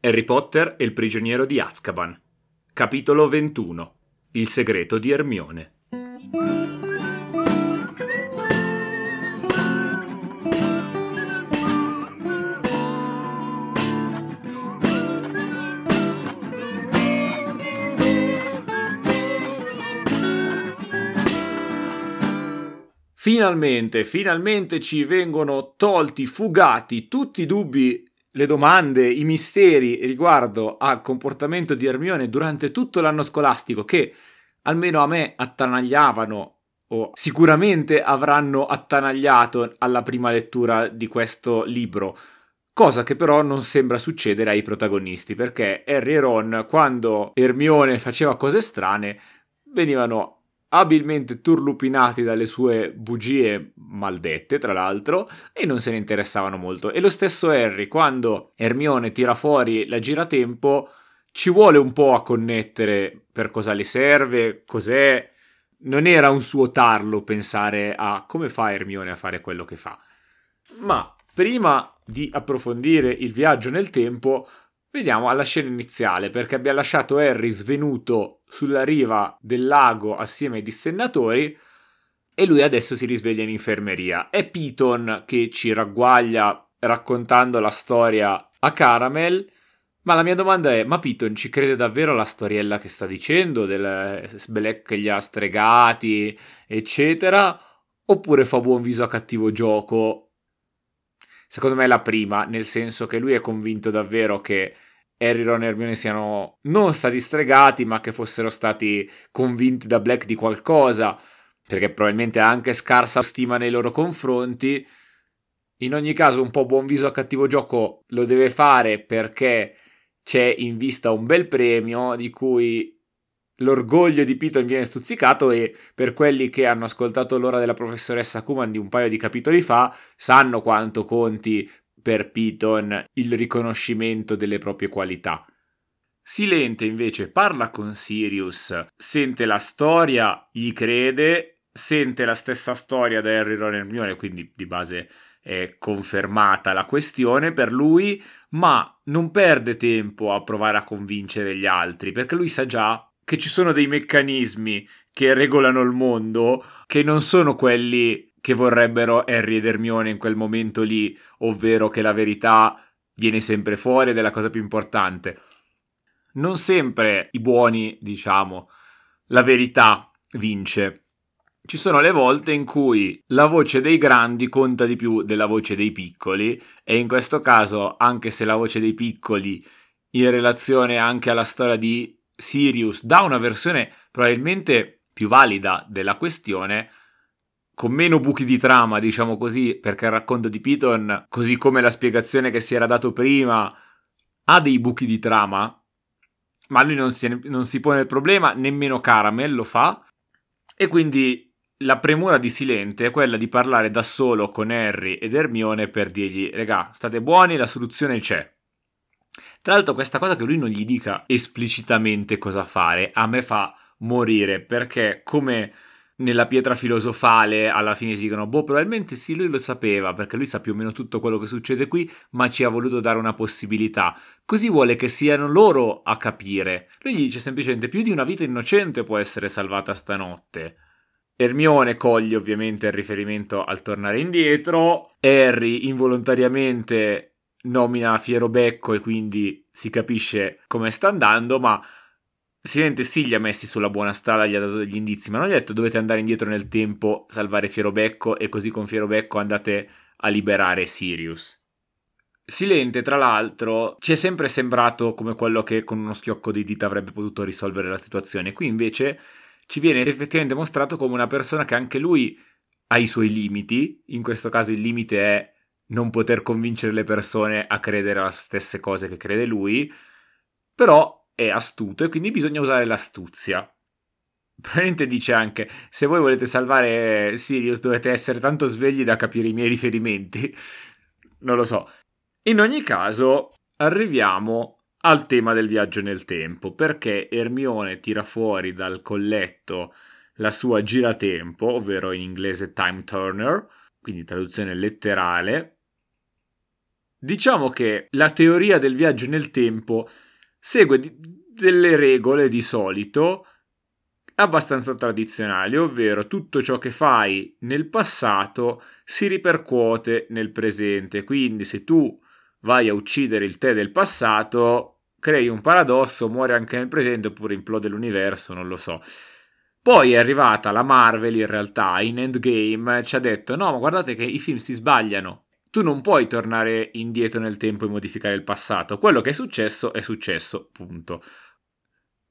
Harry Potter e il prigioniero di Azkaban. Capitolo 21. Il segreto di Ermione. Finalmente, finalmente ci vengono tolti, fugati tutti i dubbi, le domande, i misteri riguardo al comportamento di Ermione durante tutto l'anno scolastico che almeno a me attanagliavano o sicuramente avranno attanagliato alla prima lettura di questo libro. Cosa che però non sembra succedere ai protagonisti, perché Harry e Ron, quando Ermione faceva cose strane, venivano abilmente turlupinati dalle sue bugie maldette, tra l'altro, e non se ne interessavano molto. E lo stesso Harry, quando Hermione tira fuori la giratempo, ci vuole un po' a connettere per cosa le serve, cos'è. Non era un suo tarlo pensare a come fa Hermione a fare quello che fa. Ma prima di approfondire il viaggio nel tempo, Vediamo alla scena iniziale, perché abbiamo lasciato Harry svenuto sulla riva del lago assieme ai dissennatori e lui adesso si risveglia in infermeria. È Piton che ci ragguaglia raccontando la storia a Caramel, ma la mia domanda è, ma Piton ci crede davvero alla storiella che sta dicendo, del Black che li ha stregati, eccetera, oppure fa buon viso a cattivo gioco Secondo me è la prima, nel senso che lui è convinto davvero che Harry, Ron e Hermione siano non stati stregati, ma che fossero stati convinti da Black di qualcosa, perché probabilmente ha anche scarsa stima nei loro confronti. In ogni caso, un po' buon viso a cattivo gioco lo deve fare perché c'è in vista un bel premio di cui l'orgoglio di Piton viene stuzzicato e per quelli che hanno ascoltato l'ora della professoressa Kuman di un paio di capitoli fa sanno quanto conti per Piton il riconoscimento delle proprie qualità. Silente invece parla con Sirius, sente la storia, gli crede, sente la stessa storia da Harry Ron Hermione, quindi di base è confermata la questione per lui, ma non perde tempo a provare a convincere gli altri, perché lui sa già che ci sono dei meccanismi che regolano il mondo che non sono quelli che vorrebbero Harry ed Hermione in quel momento lì, ovvero che la verità viene sempre fuori ed è la cosa più importante. Non sempre i buoni, diciamo, la verità vince. Ci sono le volte in cui la voce dei grandi conta di più della voce dei piccoli e in questo caso, anche se la voce dei piccoli in relazione anche alla storia di Sirius dà una versione probabilmente più valida della questione, con meno buchi di trama, diciamo così, perché il racconto di Piton, così come la spiegazione che si era dato prima, ha dei buchi di trama, ma lui non si, non si pone il problema, nemmeno Caramel lo fa, e quindi la premura di Silente è quella di parlare da solo con Harry ed Hermione per dirgli, regà, state buoni, la soluzione c'è. Tra l'altro questa cosa che lui non gli dica esplicitamente cosa fare a me fa morire perché come nella pietra filosofale alla fine si dicono boh probabilmente sì lui lo sapeva perché lui sa più o meno tutto quello che succede qui ma ci ha voluto dare una possibilità. Così vuole che siano loro a capire. Lui gli dice semplicemente più di una vita innocente può essere salvata stanotte. Ermione coglie ovviamente il riferimento al tornare indietro. Harry involontariamente nomina Fierobecco e quindi si capisce come sta andando, ma Silente sì li ha messi sulla buona strada, gli ha dato degli indizi, ma non gli ha detto dovete andare indietro nel tempo, salvare Fierobecco e così con Fierobecco andate a liberare Sirius. Silente, tra l'altro, ci è sempre sembrato come quello che con uno schiocco di dita avrebbe potuto risolvere la situazione. Qui invece ci viene effettivamente mostrato come una persona che anche lui ha i suoi limiti, in questo caso il limite è non poter convincere le persone a credere alle stesse cose che crede lui, però è astuto e quindi bisogna usare l'astuzia. Probabilmente dice anche, se voi volete salvare Sirius dovete essere tanto svegli da capire i miei riferimenti. Non lo so. In ogni caso, arriviamo al tema del viaggio nel tempo, perché Ermione tira fuori dal colletto la sua giratempo, ovvero in inglese time turner, quindi traduzione letterale, Diciamo che la teoria del viaggio nel tempo segue di- delle regole di solito abbastanza tradizionali, ovvero tutto ciò che fai nel passato si ripercuote nel presente. Quindi se tu vai a uccidere il te del passato, crei un paradosso, muore anche nel presente oppure implode l'universo, non lo so. Poi è arrivata la Marvel in realtà in Endgame ci ha detto no ma guardate che i film si sbagliano tu non puoi tornare indietro nel tempo e modificare il passato. Quello che è successo è successo, punto.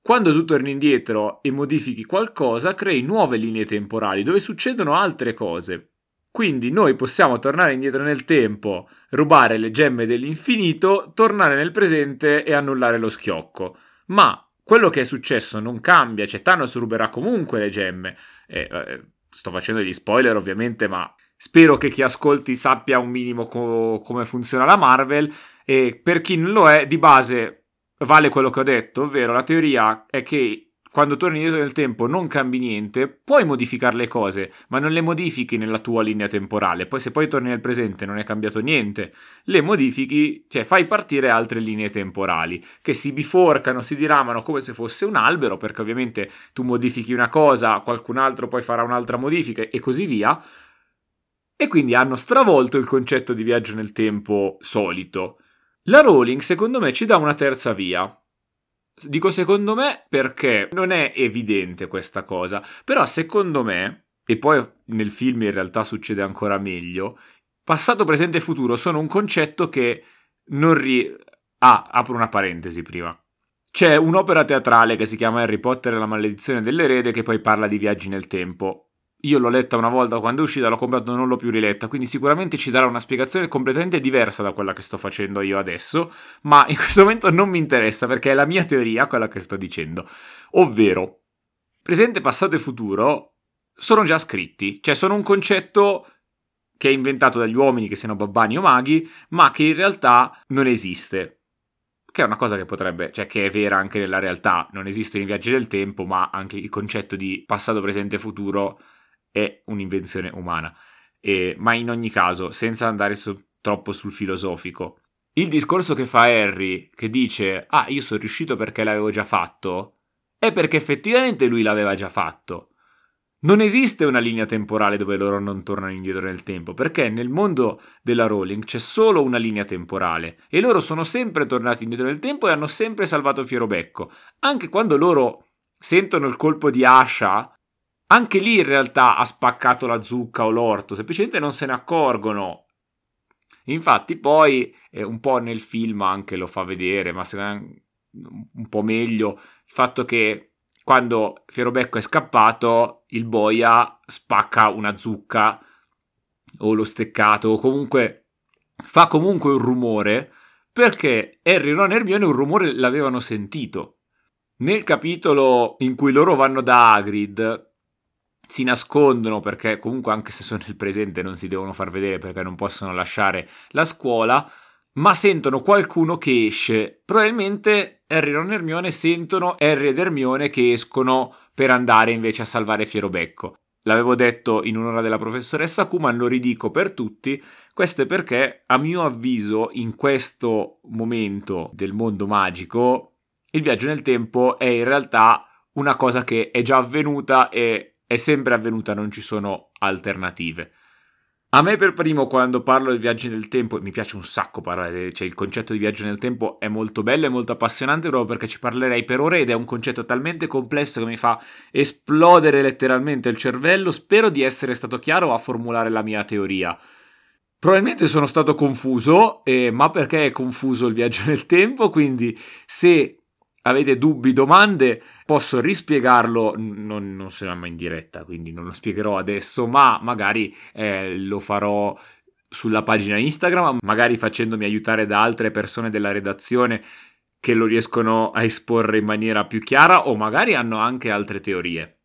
Quando tu torni indietro e modifichi qualcosa, crei nuove linee temporali dove succedono altre cose. Quindi noi possiamo tornare indietro nel tempo, rubare le gemme dell'infinito, tornare nel presente e annullare lo schiocco. Ma quello che è successo non cambia, cioè Thanos ruberà comunque le gemme. Eh, eh, sto facendo degli spoiler ovviamente, ma Spero che chi ascolti sappia un minimo co- come funziona la Marvel e per chi non lo è, di base vale quello che ho detto, ovvero la teoria è che quando torni indietro nel tempo non cambi niente, puoi modificare le cose, ma non le modifichi nella tua linea temporale. Poi se poi torni nel presente non è cambiato niente, le modifichi, cioè fai partire altre linee temporali che si biforcano, si diramano come se fosse un albero, perché ovviamente tu modifichi una cosa, qualcun altro poi farà un'altra modifica e così via e quindi hanno stravolto il concetto di viaggio nel tempo solito. La Rowling, secondo me, ci dà una terza via. Dico secondo me perché non è evidente questa cosa, però secondo me, e poi nel film in realtà succede ancora meglio, passato, presente e futuro sono un concetto che non ri... Ah, apro una parentesi prima. C'è un'opera teatrale che si chiama Harry Potter e la maledizione dell'erede che poi parla di viaggi nel tempo. Io l'ho letta una volta quando è uscita, l'ho comprato, non l'ho più riletta, quindi sicuramente ci darà una spiegazione completamente diversa da quella che sto facendo io adesso, ma in questo momento non mi interessa perché è la mia teoria quella che sto dicendo. Ovvero, presente, passato e futuro sono già scritti, cioè sono un concetto che è inventato dagli uomini che siano babbani o maghi, ma che in realtà non esiste. Che è una cosa che potrebbe, cioè che è vera anche nella realtà, non esistono i viaggi del tempo, ma anche il concetto di passato, presente e futuro è un'invenzione umana. E, ma in ogni caso, senza andare su, troppo sul filosofico, il discorso che fa Harry, che dice, ah, io sono riuscito perché l'avevo già fatto, è perché effettivamente lui l'aveva già fatto. Non esiste una linea temporale dove loro non tornano indietro nel tempo, perché nel mondo della Rowling c'è solo una linea temporale e loro sono sempre tornati indietro nel tempo e hanno sempre salvato Fierobecco. Anche quando loro sentono il colpo di Asha, anche lì in realtà ha spaccato la zucca o l'orto, semplicemente non se ne accorgono. Infatti poi eh, un po' nel film anche lo fa vedere, ma un po' meglio il fatto che quando Ferobecco è scappato, il boia spacca una zucca o lo steccato o comunque fa comunque un rumore perché Harry, Ron e Hermione un rumore l'avevano sentito. Nel capitolo in cui loro vanno da Hagrid, si nascondono perché comunque anche se sono nel presente non si devono far vedere perché non possono lasciare la scuola, ma sentono qualcuno che esce. Probabilmente Harry, Ron e Hermione sentono Harry ed Hermione che escono per andare invece a salvare Fierobecco. L'avevo detto in un'ora della professoressa Kuman, lo ridico per tutti. Questo è perché, a mio avviso, in questo momento del mondo magico, il viaggio nel tempo è in realtà una cosa che è già avvenuta e è sempre avvenuta, non ci sono alternative. A me per primo quando parlo di viaggi nel tempo, mi piace un sacco parlare, cioè il concetto di viaggio nel tempo è molto bello e molto appassionante proprio perché ci parlerei per ore ed è un concetto talmente complesso che mi fa esplodere letteralmente il cervello. Spero di essere stato chiaro a formulare la mia teoria. Probabilmente sono stato confuso, eh, ma perché è confuso il viaggio nel tempo? Quindi se avete dubbi, domande, posso rispiegarlo, non, non sarà in diretta, quindi non lo spiegherò adesso, ma magari eh, lo farò sulla pagina Instagram, magari facendomi aiutare da altre persone della redazione che lo riescono a esporre in maniera più chiara o magari hanno anche altre teorie.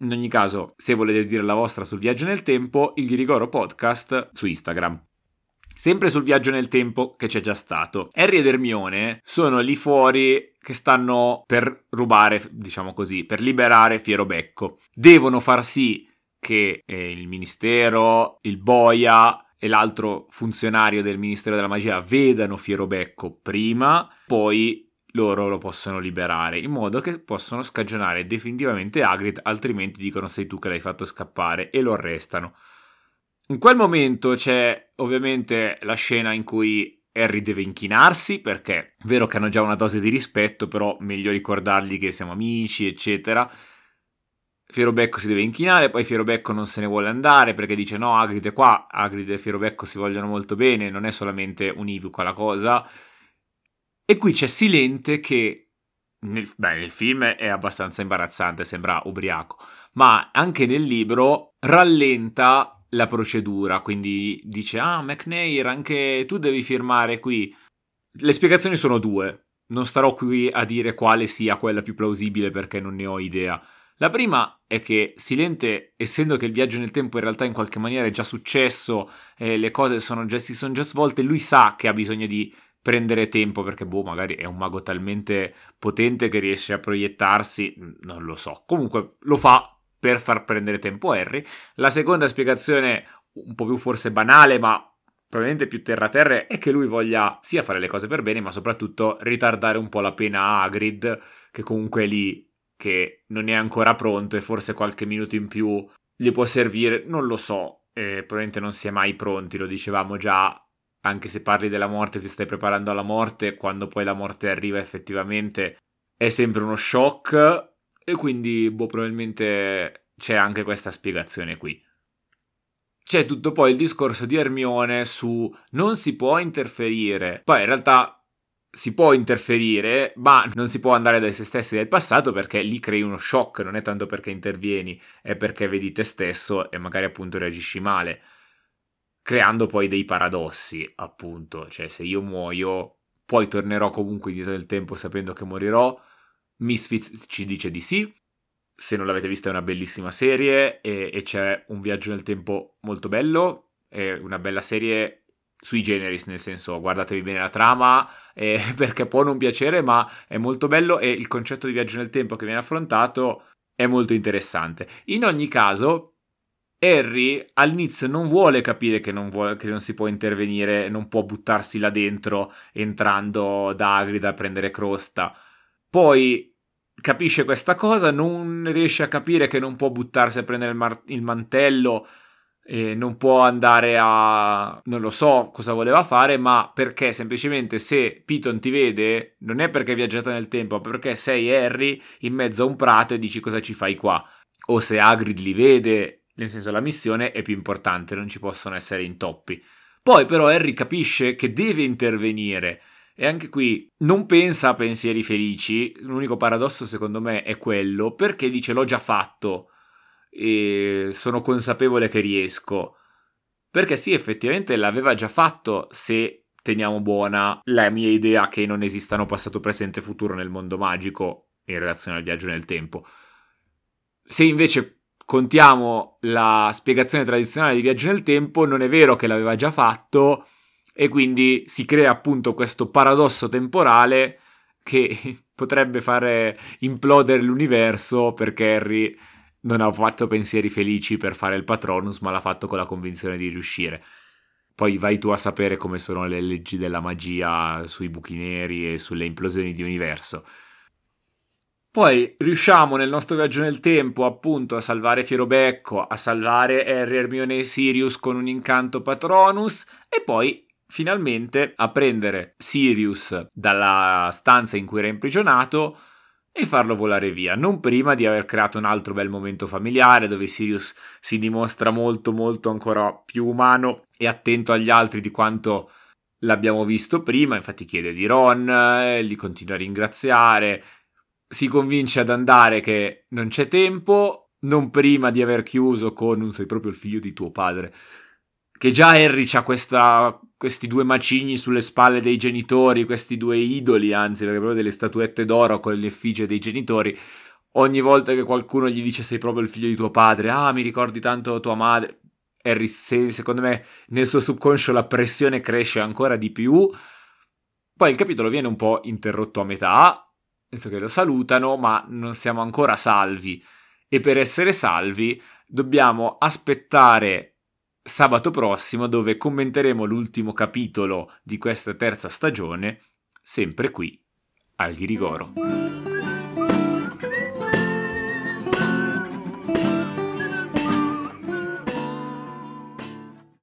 In ogni caso, se volete dire la vostra sul viaggio nel tempo, il Ghirigoro Podcast su Instagram. Sempre sul viaggio nel tempo che c'è già stato. Harry ed Hermione sono lì fuori che stanno per rubare, diciamo così, per liberare Fierobecco. Devono far sì che eh, il ministero, il boia e l'altro funzionario del Ministero della Magia vedano Fierobecco prima, poi loro lo possono liberare, in modo che possono scagionare definitivamente Hagrid, altrimenti dicono sei tu che l'hai fatto scappare e lo arrestano. In quel momento c'è ovviamente la scena in cui Harry deve inchinarsi perché è vero che hanno già una dose di rispetto, però meglio ricordargli che siamo amici, eccetera. Fierobecco si deve inchinare, poi Fierobecco non se ne vuole andare perché dice no, Hagrid è qua, Hagrid e Fierobecco si vogliono molto bene, non è solamente univoca la cosa. E qui c'è Silente che nel, beh, nel film è abbastanza imbarazzante, sembra ubriaco, ma anche nel libro rallenta la procedura, quindi dice ah McNair anche tu devi firmare qui. Le spiegazioni sono due, non starò qui a dire quale sia quella più plausibile perché non ne ho idea. La prima è che Silente, essendo che il viaggio nel tempo in realtà in qualche maniera è già successo, eh, le cose sono già, si sono già svolte, lui sa che ha bisogno di prendere tempo perché, boh, magari è un mago talmente potente che riesce a proiettarsi, non lo so. Comunque lo fa per far prendere tempo a Harry. La seconda spiegazione, un po' più forse banale, ma probabilmente più terra-terra, è che lui voglia sia fare le cose per bene, ma soprattutto ritardare un po' la pena a Hagrid, che comunque è lì, che non è ancora pronto e forse qualche minuto in più gli può servire, non lo so, eh, probabilmente non si è mai pronti, lo dicevamo già, anche se parli della morte, ti stai preparando alla morte, quando poi la morte arriva effettivamente è sempre uno shock e quindi, boh, probabilmente c'è anche questa spiegazione qui. C'è tutto poi il discorso di Hermione su non si può interferire. Poi in realtà si può interferire, ma non si può andare da se stessi del passato perché lì crei uno shock, non è tanto perché intervieni, è perché vedi te stesso e magari appunto reagisci male, creando poi dei paradossi, appunto, cioè se io muoio, poi tornerò comunque indietro nel tempo sapendo che morirò, Misfits ci dice di sì. Se non l'avete vista è una bellissima serie e, e c'è un viaggio nel tempo molto bello. È una bella serie sui generis, nel senso guardatevi bene la trama eh, perché può non piacere, ma è molto bello e il concetto di viaggio nel tempo che viene affrontato è molto interessante. In ogni caso, Harry all'inizio non vuole capire che non, vuole, che non, si può intervenire, non può buttarsi là dentro entrando da Hagrid a prendere crosta. Poi capisce questa cosa, non riesce a capire che non può buttarsi a prendere il, mar- il mantello, e non può andare a... non lo so cosa voleva fare, ma perché semplicemente se Piton ti vede, non è perché hai viaggiato nel tempo, ma perché sei Harry in mezzo a un prato e dici cosa ci fai qua. O se Hagrid li vede, nel senso la missione è più importante, non ci possono essere intoppi. Poi però Harry capisce che deve intervenire e anche qui non pensa a pensieri felici, l'unico paradosso secondo me è quello, perché dice l'ho già fatto e sono consapevole che riesco. Perché sì, effettivamente l'aveva già fatto se teniamo buona la mia idea che non esistano passato, presente e futuro nel mondo magico in relazione al viaggio nel tempo. Se invece contiamo la spiegazione tradizionale di viaggio nel tempo, non è vero che l'aveva già fatto e quindi si crea appunto questo paradosso temporale che potrebbe fare implodere l'universo perché Harry non ha fatto pensieri felici per fare il Patronus, ma l'ha fatto con la convinzione di riuscire. Poi vai tu a sapere come sono le leggi della magia sui buchi neri e sulle implosioni di universo. Poi riusciamo nel nostro viaggio nel tempo appunto a salvare Fierobecco, a salvare Harry, Hermione e Sirius con un incanto Patronus e poi finalmente a prendere Sirius dalla stanza in cui era imprigionato e farlo volare via, non prima di aver creato un altro bel momento familiare dove Sirius si dimostra molto molto ancora più umano e attento agli altri di quanto l'abbiamo visto prima, infatti chiede di Ron, eh, li continua a ringraziare, si convince ad andare che non c'è tempo, non prima di aver chiuso con un sei proprio il figlio di tuo padre che già Harry ha questa, questi due macigni sulle spalle dei genitori, questi due idoli, anzi, perché proprio delle statuette d'oro con le effigie dei genitori. Ogni volta che qualcuno gli dice sei proprio il figlio di tuo padre, ah, mi ricordi tanto tua madre. Harry, se, secondo me, nel suo subconscio la pressione cresce ancora di più. Poi il capitolo viene un po' interrotto a metà, nel senso che lo salutano, ma non siamo ancora salvi. E per essere salvi dobbiamo aspettare sabato prossimo dove commenteremo l'ultimo capitolo di questa terza stagione, sempre qui al Ghirigoro.